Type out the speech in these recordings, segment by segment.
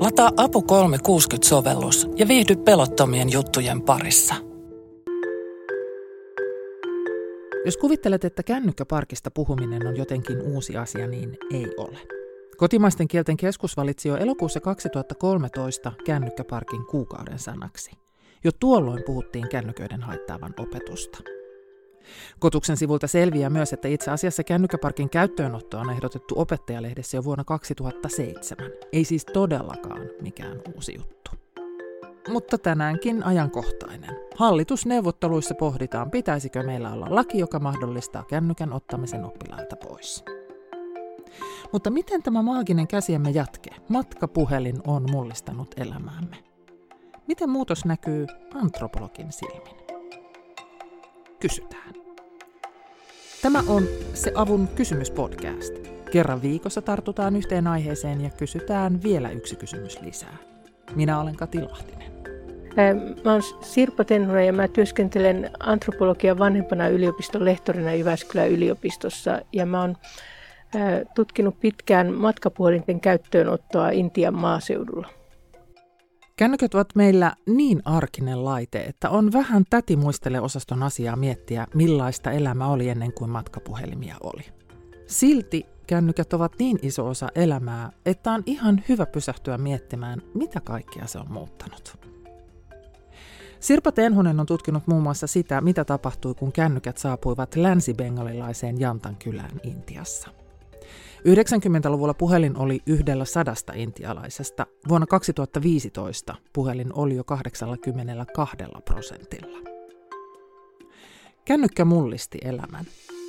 Lataa Apu 360-sovellus ja viihdy pelottomien juttujen parissa. Jos kuvittelet, että kännykkäparkista puhuminen on jotenkin uusi asia, niin ei ole. Kotimaisten kielten keskus valitsi jo elokuussa 2013 kännykkäparkin kuukauden sanaksi. Jo tuolloin puhuttiin kännyköiden haittaavan opetusta. Kotuksen sivulta selviää myös, että itse asiassa kännykkäparkin käyttöönotto on ehdotettu opettajalehdessä jo vuonna 2007. Ei siis todellakaan mikään uusi juttu. Mutta tänäänkin ajankohtainen. Hallitusneuvotteluissa pohditaan, pitäisikö meillä olla laki, joka mahdollistaa kännykän ottamisen oppilailta pois. Mutta miten tämä maaginen käsiemme jatke, matkapuhelin, on mullistanut elämäämme? Miten muutos näkyy antropologin silmin? Kysytään. Tämä on se Avun kysymyspodcast. Kerran viikossa tartutaan yhteen aiheeseen ja kysytään vielä yksi kysymys lisää. Minä olen Kati Lahtinen. Mä olen Sirpa Tenhura ja mä työskentelen antropologian vanhempana yliopiston lehtorina Jyväskylän yliopistossa. Ja mä oon tutkinut pitkään matkapuhelinten käyttöönottoa Intian maaseudulla. Kännykät ovat meillä niin arkinen laite, että on vähän täti muistele osaston asiaa miettiä, millaista elämä oli ennen kuin matkapuhelimia oli. Silti kännykät ovat niin iso osa elämää, että on ihan hyvä pysähtyä miettimään, mitä kaikkea se on muuttanut. Sirpa Tenhonen on tutkinut muun muassa sitä, mitä tapahtui, kun kännykät saapuivat länsi-bengalilaiseen Jantan kylään Intiassa. 90-luvulla puhelin oli yhdellä sadasta intialaisesta. Vuonna 2015 puhelin oli jo 82 prosentilla. Kännykkä mullisti elämän.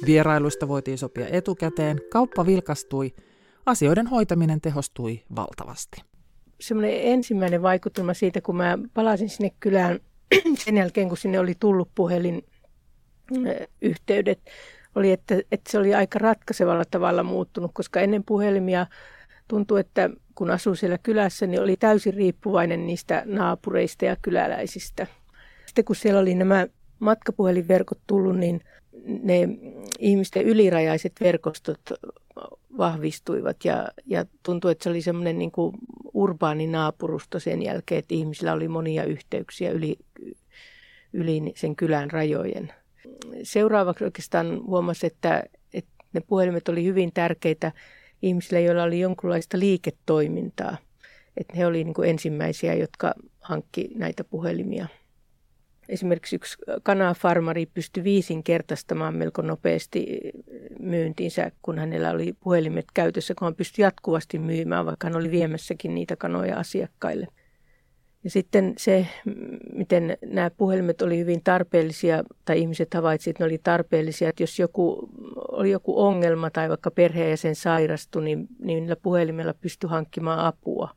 Vierailuista voitiin sopia etukäteen, kauppa vilkastui, asioiden hoitaminen tehostui valtavasti. Semmoinen ensimmäinen vaikutelma siitä, kun mä palasin sinne kylään sen jälkeen, kun sinne oli tullut puhelin yhteydet, oli, että, että se oli aika ratkaisevalla tavalla muuttunut, koska ennen puhelimia tuntui, että kun asui siellä kylässä, niin oli täysin riippuvainen niistä naapureista ja kyläläisistä. Sitten kun siellä oli nämä matkapuhelinverkot tullut, niin ne ihmisten ylirajaiset verkostot vahvistuivat ja, ja tuntui, että se oli semmoinen niin kuin urbaani naapurusto sen jälkeen, että ihmisillä oli monia yhteyksiä yli, yli sen kylän rajojen seuraavaksi oikeastaan huomasi, että, että ne puhelimet oli hyvin tärkeitä ihmisille, joilla oli jonkunlaista liiketoimintaa. Että he olivat niin ensimmäisiä, jotka hankki näitä puhelimia. Esimerkiksi yksi kanafarmari pystyi viisinkertaistamaan melko nopeasti myyntinsä, kun hänellä oli puhelimet käytössä, kun hän pystyi jatkuvasti myymään, vaikka hän oli viemässäkin niitä kanoja asiakkaille – ja sitten se, miten nämä puhelimet oli hyvin tarpeellisia, tai ihmiset havaitsivat, että ne oli tarpeellisia, että jos joku, oli joku ongelma tai vaikka perheenjäsen sairastui, niin, niin niillä puhelimella pystyi hankkimaan apua.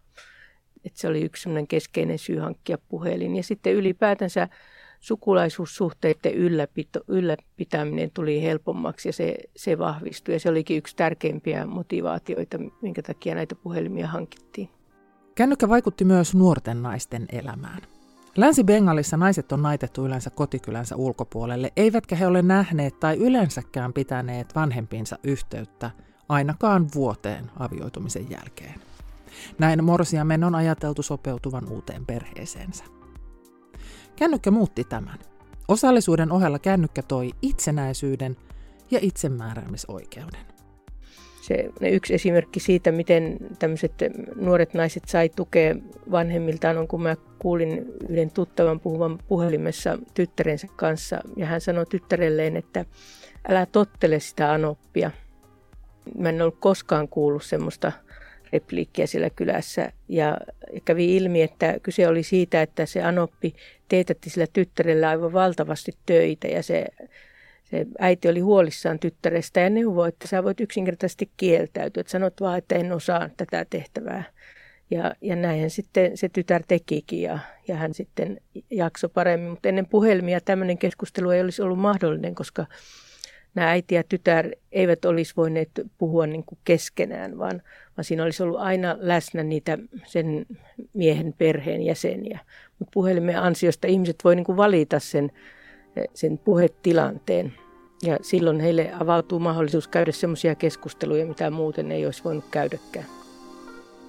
Että se oli yksi keskeinen syy hankkia puhelin. Ja sitten ylipäätänsä sukulaisuussuhteiden ylläpito, ylläpitäminen tuli helpommaksi ja se, se vahvistui. Ja se olikin yksi tärkeimpiä motivaatioita, minkä takia näitä puhelimia hankittiin. Kännykkä vaikutti myös nuorten naisten elämään. Länsi-Bengalissa naiset on naitettu yleensä kotikylänsä ulkopuolelle, eivätkä he ole nähneet tai yleensäkään pitäneet vanhempiinsa yhteyttä ainakaan vuoteen avioitumisen jälkeen. Näin morsiamen on ajateltu sopeutuvan uuteen perheeseensä. Kännykkä muutti tämän. Osallisuuden ohella kännykkä toi itsenäisyyden ja itsemääräämisoikeuden se yksi esimerkki siitä, miten tämmöiset nuoret naiset sai tukea vanhemmiltaan on, kun mä kuulin yhden tuttavan puhuvan puhelimessa tyttärensä kanssa. Ja hän sanoi tyttärelleen, että älä tottele sitä anoppia. Mä en ollut koskaan kuullut semmoista repliikkiä siellä kylässä. Ja kävi ilmi, että kyse oli siitä, että se anoppi teetätti sillä tyttärellä aivan valtavasti töitä ja se äiti oli huolissaan tyttärestä ja neuvoi, että sä voit yksinkertaisesti kieltäytyä. Että sanot vaan, että en osaa tätä tehtävää. Ja, ja näinhän sitten se tytär tekikin ja, ja hän sitten jaksoi paremmin. Mutta ennen puhelimia tämmöinen keskustelu ei olisi ollut mahdollinen, koska nämä äiti ja tytär eivät olisi voineet puhua niin kuin keskenään, vaan, vaan siinä olisi ollut aina läsnä niitä sen miehen perheen jäseniä. Mutta puhelimen ansiosta ihmiset voi niin valita sen, sen puhetilanteen. Ja silloin heille avautuu mahdollisuus käydä semmoisia keskusteluja, mitä muuten ei olisi voinut käydäkään.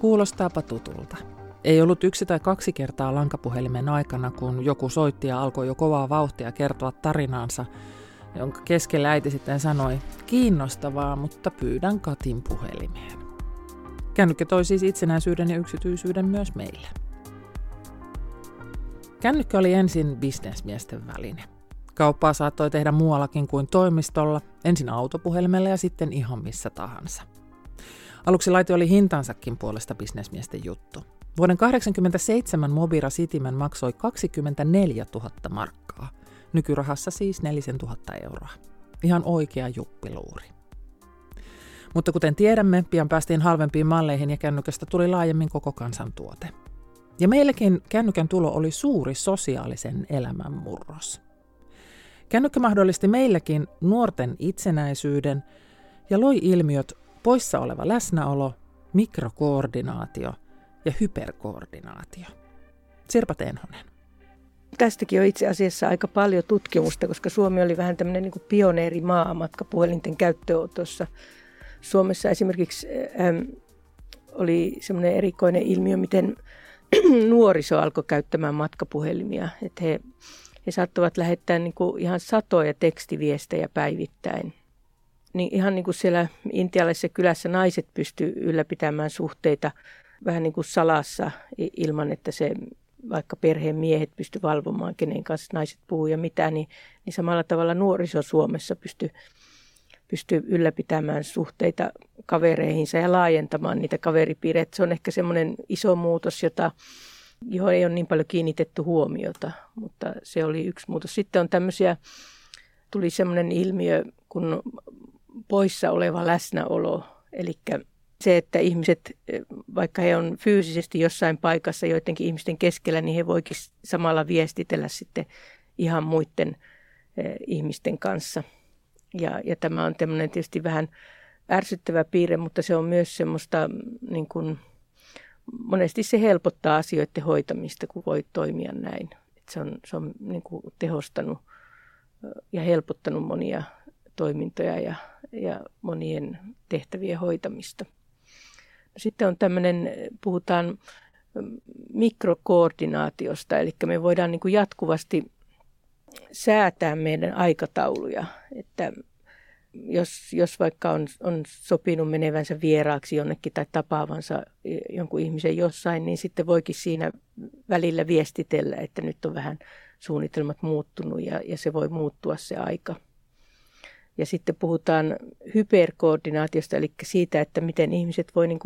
Kuulostaapa tutulta. Ei ollut yksi tai kaksi kertaa lankapuhelimen aikana, kun joku soitti ja alkoi jo kovaa vauhtia kertoa tarinaansa, jonka keskellä äiti sitten sanoi, kiinnostavaa, mutta pyydän Katin puhelimeen. Kännykkä toi siis itsenäisyyden ja yksityisyyden myös meille. Kännykkä oli ensin bisnesmiesten väline. Kauppaa saattoi tehdä muuallakin kuin toimistolla, ensin autopuhelimella ja sitten ihan missä tahansa. Aluksi laite oli hintansakin puolesta bisnesmiesten juttu. Vuoden 1987 Mobira Cityman maksoi 24 000 markkaa, nykyrahassa siis 4 000 euroa. Ihan oikea juppiluuri. Mutta kuten tiedämme, pian päästiin halvempiin malleihin ja kännykästä tuli laajemmin koko kansantuote. Ja meillekin kännykän tulo oli suuri sosiaalisen elämän murros. Kännykkä mahdollisti meillekin nuorten itsenäisyyden ja loi ilmiöt poissa oleva läsnäolo, mikrokoordinaatio ja hyperkoordinaatio. Sirpa Tenhonen. Tästäkin on itse asiassa aika paljon tutkimusta, koska Suomi oli vähän tämmöinen niin pioneerimaa matkapuhelinten käyttöönotossa. Suomessa esimerkiksi ähm, oli semmoinen erikoinen ilmiö, miten nuoriso alkoi käyttämään matkapuhelimia. Että he, he saattavat lähettää niin kuin ihan satoja tekstiviestejä päivittäin. Niin ihan niin kuin siellä intialaisessa kylässä naiset pystyivät ylläpitämään suhteita vähän niin kuin salassa ilman, että se vaikka perheen miehet pysty valvomaan, kenen kanssa naiset puhuu ja mitä, niin, niin samalla tavalla nuoriso Suomessa pystyy pystyy ylläpitämään suhteita kavereihinsa ja laajentamaan niitä kaveripiirejä. Se on ehkä semmoinen iso muutos, jota, johon ei ole niin paljon kiinnitetty huomiota, mutta se oli yksi muutos. Sitten on tämmöisiä, tuli semmoinen ilmiö kun poissa oleva läsnäolo, eli se, että ihmiset, vaikka he on fyysisesti jossain paikassa joidenkin ihmisten keskellä, niin he voikin samalla viestitellä sitten ihan muiden eh, ihmisten kanssa – ja, ja tämä on tämmöinen tietysti vähän ärsyttävä piirre, mutta se on myös semmoista, niin kuin, monesti se helpottaa asioiden hoitamista, kun voi toimia näin. Et se on, se on niin kuin tehostanut ja helpottanut monia toimintoja ja, ja monien tehtävien hoitamista. Sitten on tämmöinen, puhutaan mikrokoordinaatiosta, eli me voidaan niin kuin jatkuvasti säätää meidän aikatauluja. Että jos, jos vaikka on, on sopinut menevänsä vieraaksi jonnekin tai tapaavansa jonkun ihmisen jossain, niin sitten voikin siinä välillä viestitellä, että nyt on vähän suunnitelmat muuttunut ja, ja se voi muuttua se aika. Ja sitten puhutaan hyperkoordinaatiosta, eli siitä, että miten ihmiset voi niin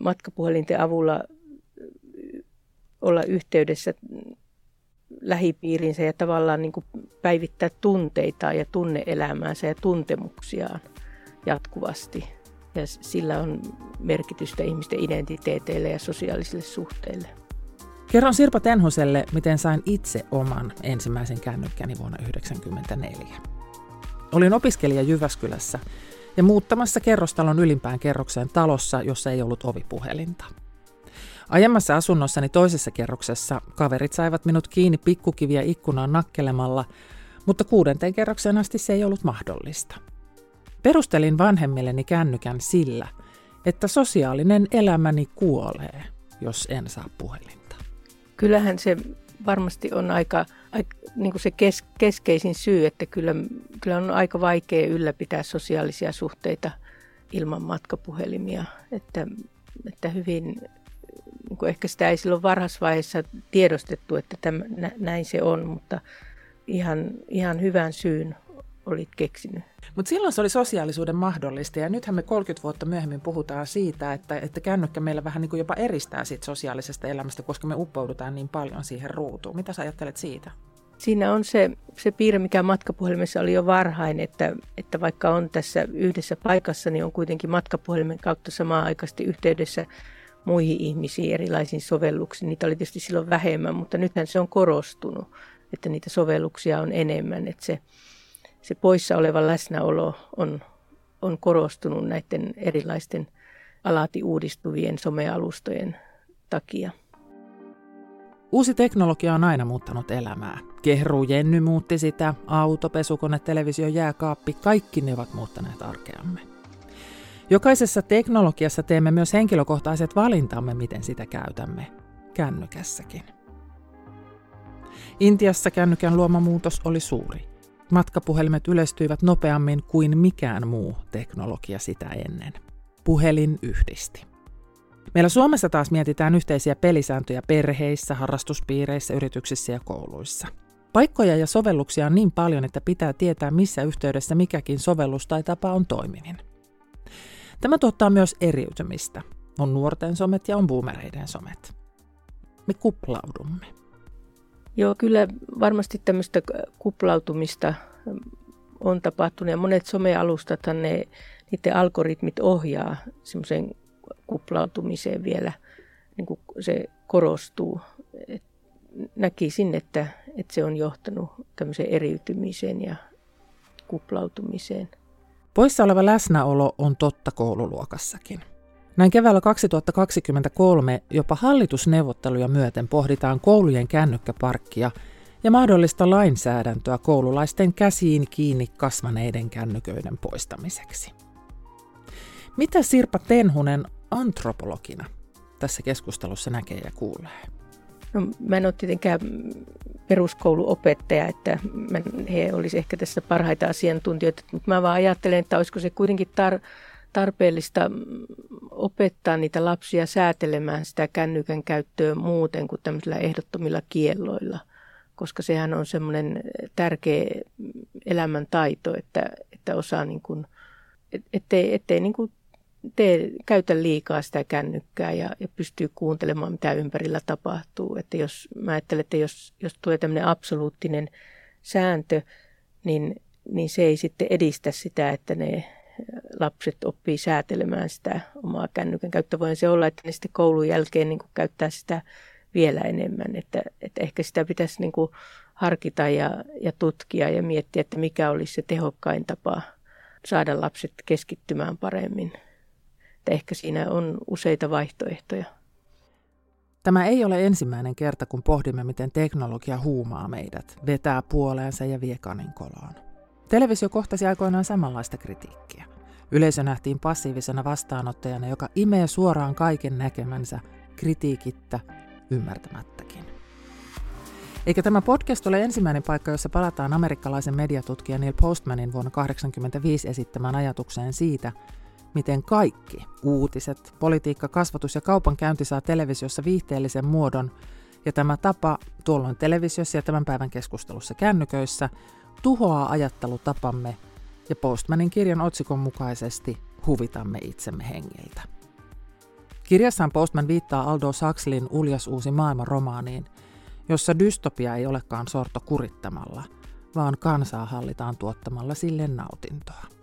matkapuhelinten avulla olla yhteydessä lähipiirinsä ja tavallaan niin kuin päivittää tunteita ja tunneelämäänsä ja tuntemuksiaan jatkuvasti. Ja sillä on merkitystä ihmisten identiteeteille ja sosiaalisille suhteille. Kerron Sirpa Tenhoselle, miten sain itse oman ensimmäisen kännykkäni vuonna 1994. Olin opiskelija Jyväskylässä ja muuttamassa kerrostalon ylimpään kerrokseen talossa, jossa ei ollut ovipuhelinta. Aiemmassa asunnossani toisessa kerroksessa kaverit saivat minut kiinni pikkukiviä ikkunaan nakkelemalla, mutta kuudenteen kerrokseen asti se ei ollut mahdollista. Perustelin vanhemmilleni kännykän sillä, että sosiaalinen elämäni kuolee, jos en saa puhelinta. Kyllähän se varmasti on aika, aika niin kuin se kes, keskeisin syy, että kyllä, kyllä on aika vaikea ylläpitää sosiaalisia suhteita ilman matkapuhelimia. Että, että hyvin niin kuin ehkä sitä ei silloin varhaisvaiheessa tiedostettu, että täm, näin se on, mutta ihan, ihan hyvän syyn olit keksinyt. Mutta silloin se oli sosiaalisuuden mahdollista ja nythän me 30 vuotta myöhemmin puhutaan siitä, että, että kännykkä meillä vähän niin kuin jopa eristää siitä sosiaalisesta elämästä, koska me uppoudutaan niin paljon siihen ruutuun. Mitä sä ajattelet siitä? Siinä on se, se piirre, mikä matkapuhelimessa oli jo varhain, että, että vaikka on tässä yhdessä paikassa, niin on kuitenkin matkapuhelimen kautta samaan aikaisesti yhteydessä muihin ihmisiin, erilaisiin sovelluksiin. Niitä oli tietysti silloin vähemmän, mutta nythän se on korostunut, että niitä sovelluksia on enemmän. Että se, se poissa oleva läsnäolo on, on korostunut näiden erilaisten alati uudistuvien somealustojen takia. Uusi teknologia on aina muuttanut elämää. Kehru Jenny muutti sitä, auto, pesukone, televisio, jääkaappi, kaikki ne ovat muuttaneet arkeamme. Jokaisessa teknologiassa teemme myös henkilökohtaiset valintamme, miten sitä käytämme. kännykässäkin. Intiassa kännykän luoma muutos oli suuri. Matkapuhelimet yleistyivät nopeammin kuin mikään muu teknologia sitä ennen. Puhelin yhdisti. Meillä Suomessa taas mietitään yhteisiä pelisääntöjä perheissä, harrastuspiireissä, yrityksissä ja kouluissa. Paikkoja ja sovelluksia on niin paljon, että pitää tietää, missä yhteydessä mikäkin sovellus tai tapa on toimivin. Tämä tuottaa myös eriytymistä. On nuorten somet ja on boomereiden somet. Me kuplaudumme. Joo, kyllä varmasti tämmöistä kuplautumista on tapahtunut ja monet somealustathan ne, niiden algoritmit ohjaa semmoiseen kuplautumiseen vielä, niin kuin se korostuu. Et näkisin, että, että se on johtanut tämmöiseen eriytymiseen ja kuplautumiseen. Poissa oleva läsnäolo on totta koululuokassakin. Näin keväällä 2023 jopa hallitusneuvotteluja myöten pohditaan koulujen kännykkäparkkia ja mahdollista lainsäädäntöä koululaisten käsiin kiinni kasvaneiden kännyköiden poistamiseksi. Mitä Sirpa Tenhunen antropologina tässä keskustelussa näkee ja kuulee? No, mä en ole tietenkään peruskouluopettaja, että mä, he olisivat ehkä tässä parhaita asiantuntijoita, mutta mä vaan ajattelen, että olisiko se kuitenkin tar- tarpeellista opettaa niitä lapsia säätelemään sitä kännykän käyttöä muuten kuin tämmöisillä ehdottomilla kielloilla, koska sehän on semmoinen tärkeä elämän taito, että, että osaa niin kuin, ettei, ettei niin kuin tee, käytä liikaa sitä kännykkää ja, ja pystyy kuuntelemaan, mitä ympärillä tapahtuu. Että jos, mä ajattelen, että jos, jos tulee tämmöinen absoluuttinen sääntö, niin, niin se ei sitten edistä sitä, että ne lapset oppii säätelemään sitä omaa kännykän käyttöä. Voi se olla, että ne sitten koulun jälkeen niin käyttää sitä vielä enemmän. Että, että ehkä sitä pitäisi niin kuin harkita ja, ja tutkia ja miettiä, että mikä olisi se tehokkain tapa saada lapset keskittymään paremmin. Että ehkä siinä on useita vaihtoehtoja. Tämä ei ole ensimmäinen kerta, kun pohdimme, miten teknologia huumaa meidät, vetää puoleensa ja vie kaninkoloon. Televisio kohtasi aikoinaan samanlaista kritiikkiä. Yleisö nähtiin passiivisena vastaanottajana, joka imee suoraan kaiken näkemänsä kritiikittä ymmärtämättäkin. Eikä tämä podcast ole ensimmäinen paikka, jossa palataan amerikkalaisen mediatutkijan Neil Postmanin vuonna 1985 esittämään ajatukseen siitä, miten kaikki uutiset, politiikka, kasvatus ja kaupankäynti saa televisiossa viihteellisen muodon, ja tämä tapa tuolloin televisiossa ja tämän päivän keskustelussa kännyköissä tuhoaa ajattelutapamme ja Postmanin kirjan otsikon mukaisesti huvitamme itsemme hengiltä. Kirjassaan Postman viittaa Aldo Huxleyn uljas uusi maailman romaaniin, jossa dystopia ei olekaan sorto kurittamalla, vaan kansaa hallitaan tuottamalla sille nautintoa.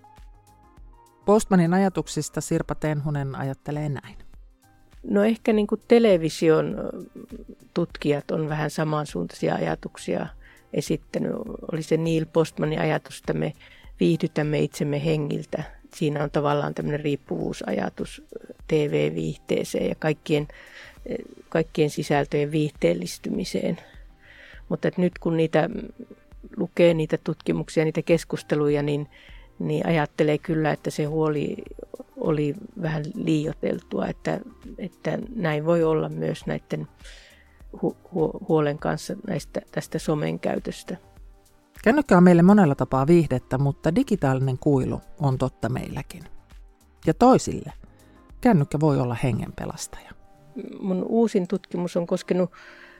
Postmanin ajatuksista Sirpa Tenhunen ajattelee näin. No ehkä niin kuin television tutkijat on vähän samansuuntaisia ajatuksia esittänyt. Oli se Neil Postmanin ajatus, että me viihdytämme itsemme hengiltä. Siinä on tavallaan tämmöinen riippuvuusajatus TV-viihteeseen ja kaikkien, kaikkien sisältöjen viihteellistymiseen. Mutta nyt kun niitä lukee niitä tutkimuksia, niitä keskusteluja, niin, niin ajattelee kyllä, että se huoli oli vähän liioteltua, että, että näin voi olla myös näiden hu- hu- huolen kanssa näistä, tästä somen käytöstä. Kännykkä on meille monella tapaa viihdettä, mutta digitaalinen kuilu on totta meilläkin. Ja toisille kännykkä voi olla hengenpelastaja. Mun uusin tutkimus on koskenut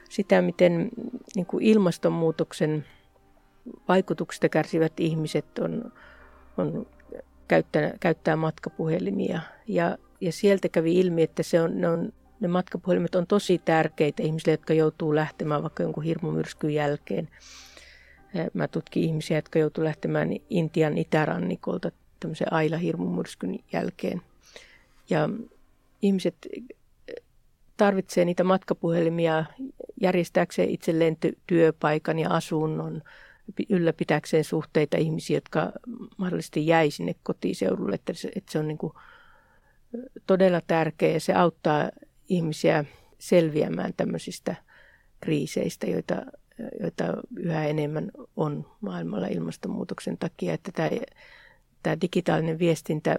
sitä, miten niin kuin ilmastonmuutoksen vaikutuksista kärsivät ihmiset on, on käyttää, käyttää matkapuhelimia. Ja, ja sieltä kävi ilmi, että se on, ne, on, ne matkapuhelimet on tosi tärkeitä ihmisille, jotka joutuu lähtemään vaikka jonkun hirmumyrskyn jälkeen – Mä tutkin ihmisiä, jotka joutuivat lähtemään Intian itärannikolta tämmöisen Aila-hirmumyrskyn jälkeen. Ja ihmiset tarvitsee niitä matkapuhelimia järjestääkseen itselleen työpaikan ja asunnon, ylläpitäkseen suhteita ihmisiä, jotka mahdollisesti jäi sinne kotiseudulle. Että se, että se on niin kuin todella tärkeä ja se auttaa ihmisiä selviämään tämmöisistä kriiseistä, joita joita yhä enemmän on maailmalla ilmastonmuutoksen takia, että tämä, tämä digitaalinen viestintä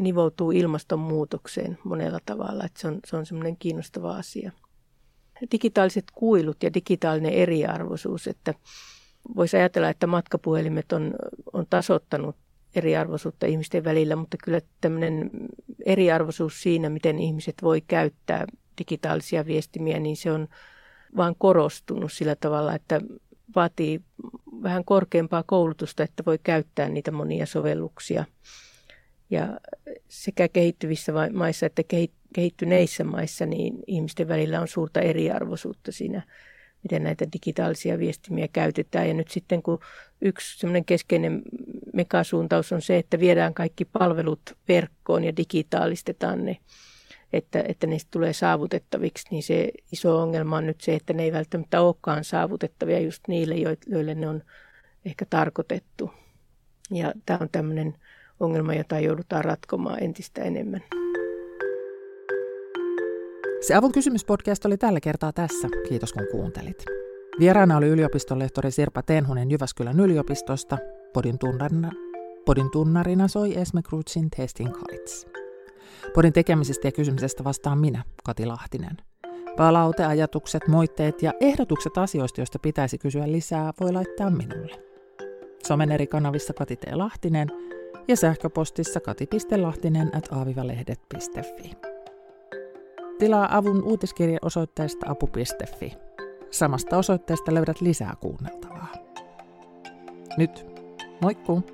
nivoutuu ilmastonmuutokseen monella tavalla, että se on, se on semmoinen kiinnostava asia. digitaaliset kuilut ja digitaalinen eriarvoisuus, että voisi ajatella, että matkapuhelimet on, on tasottanut eriarvoisuutta ihmisten välillä, mutta kyllä tämmöinen eriarvoisuus siinä, miten ihmiset voi käyttää digitaalisia viestimiä, niin se on vaan korostunut sillä tavalla, että vaatii vähän korkeampaa koulutusta, että voi käyttää niitä monia sovelluksia. Ja sekä kehittyvissä maissa että kehittyneissä maissa niin ihmisten välillä on suurta eriarvoisuutta siinä, miten näitä digitaalisia viestimiä käytetään. Ja nyt sitten kun yksi semmoinen keskeinen megasuuntaus on se, että viedään kaikki palvelut verkkoon ja digitaalistetaan ne, että, että niistä tulee saavutettaviksi, niin se iso ongelma on nyt se, että ne ei välttämättä olekaan saavutettavia just niille, joille ne on ehkä tarkoitettu. Ja tämä on tämmöinen ongelma, jota joudutaan ratkomaan entistä enemmän. Se Avun kysymyspodcast oli tällä kertaa tässä. Kiitos kun kuuntelit. Vieraana oli yliopistonlehtori Sirpa Tenhunen Jyväskylän yliopistosta. Podin tunnarina, podin tunnarina soi Esme Krutsin Testing Heights. Podin tekemisestä ja kysymisestä vastaan minä, Kati Lahtinen. Palaute, ajatukset, moitteet ja ehdotukset asioista, joista pitäisi kysyä lisää, voi laittaa minulle. Somen eri kanavissa Kati T. Lahtinen ja sähköpostissa kati.lahtinen at aavivalehdet.fi. Tilaa avun uutiskirje osoitteesta apu.fi. Samasta osoitteesta löydät lisää kuunneltavaa. Nyt, moikkuu!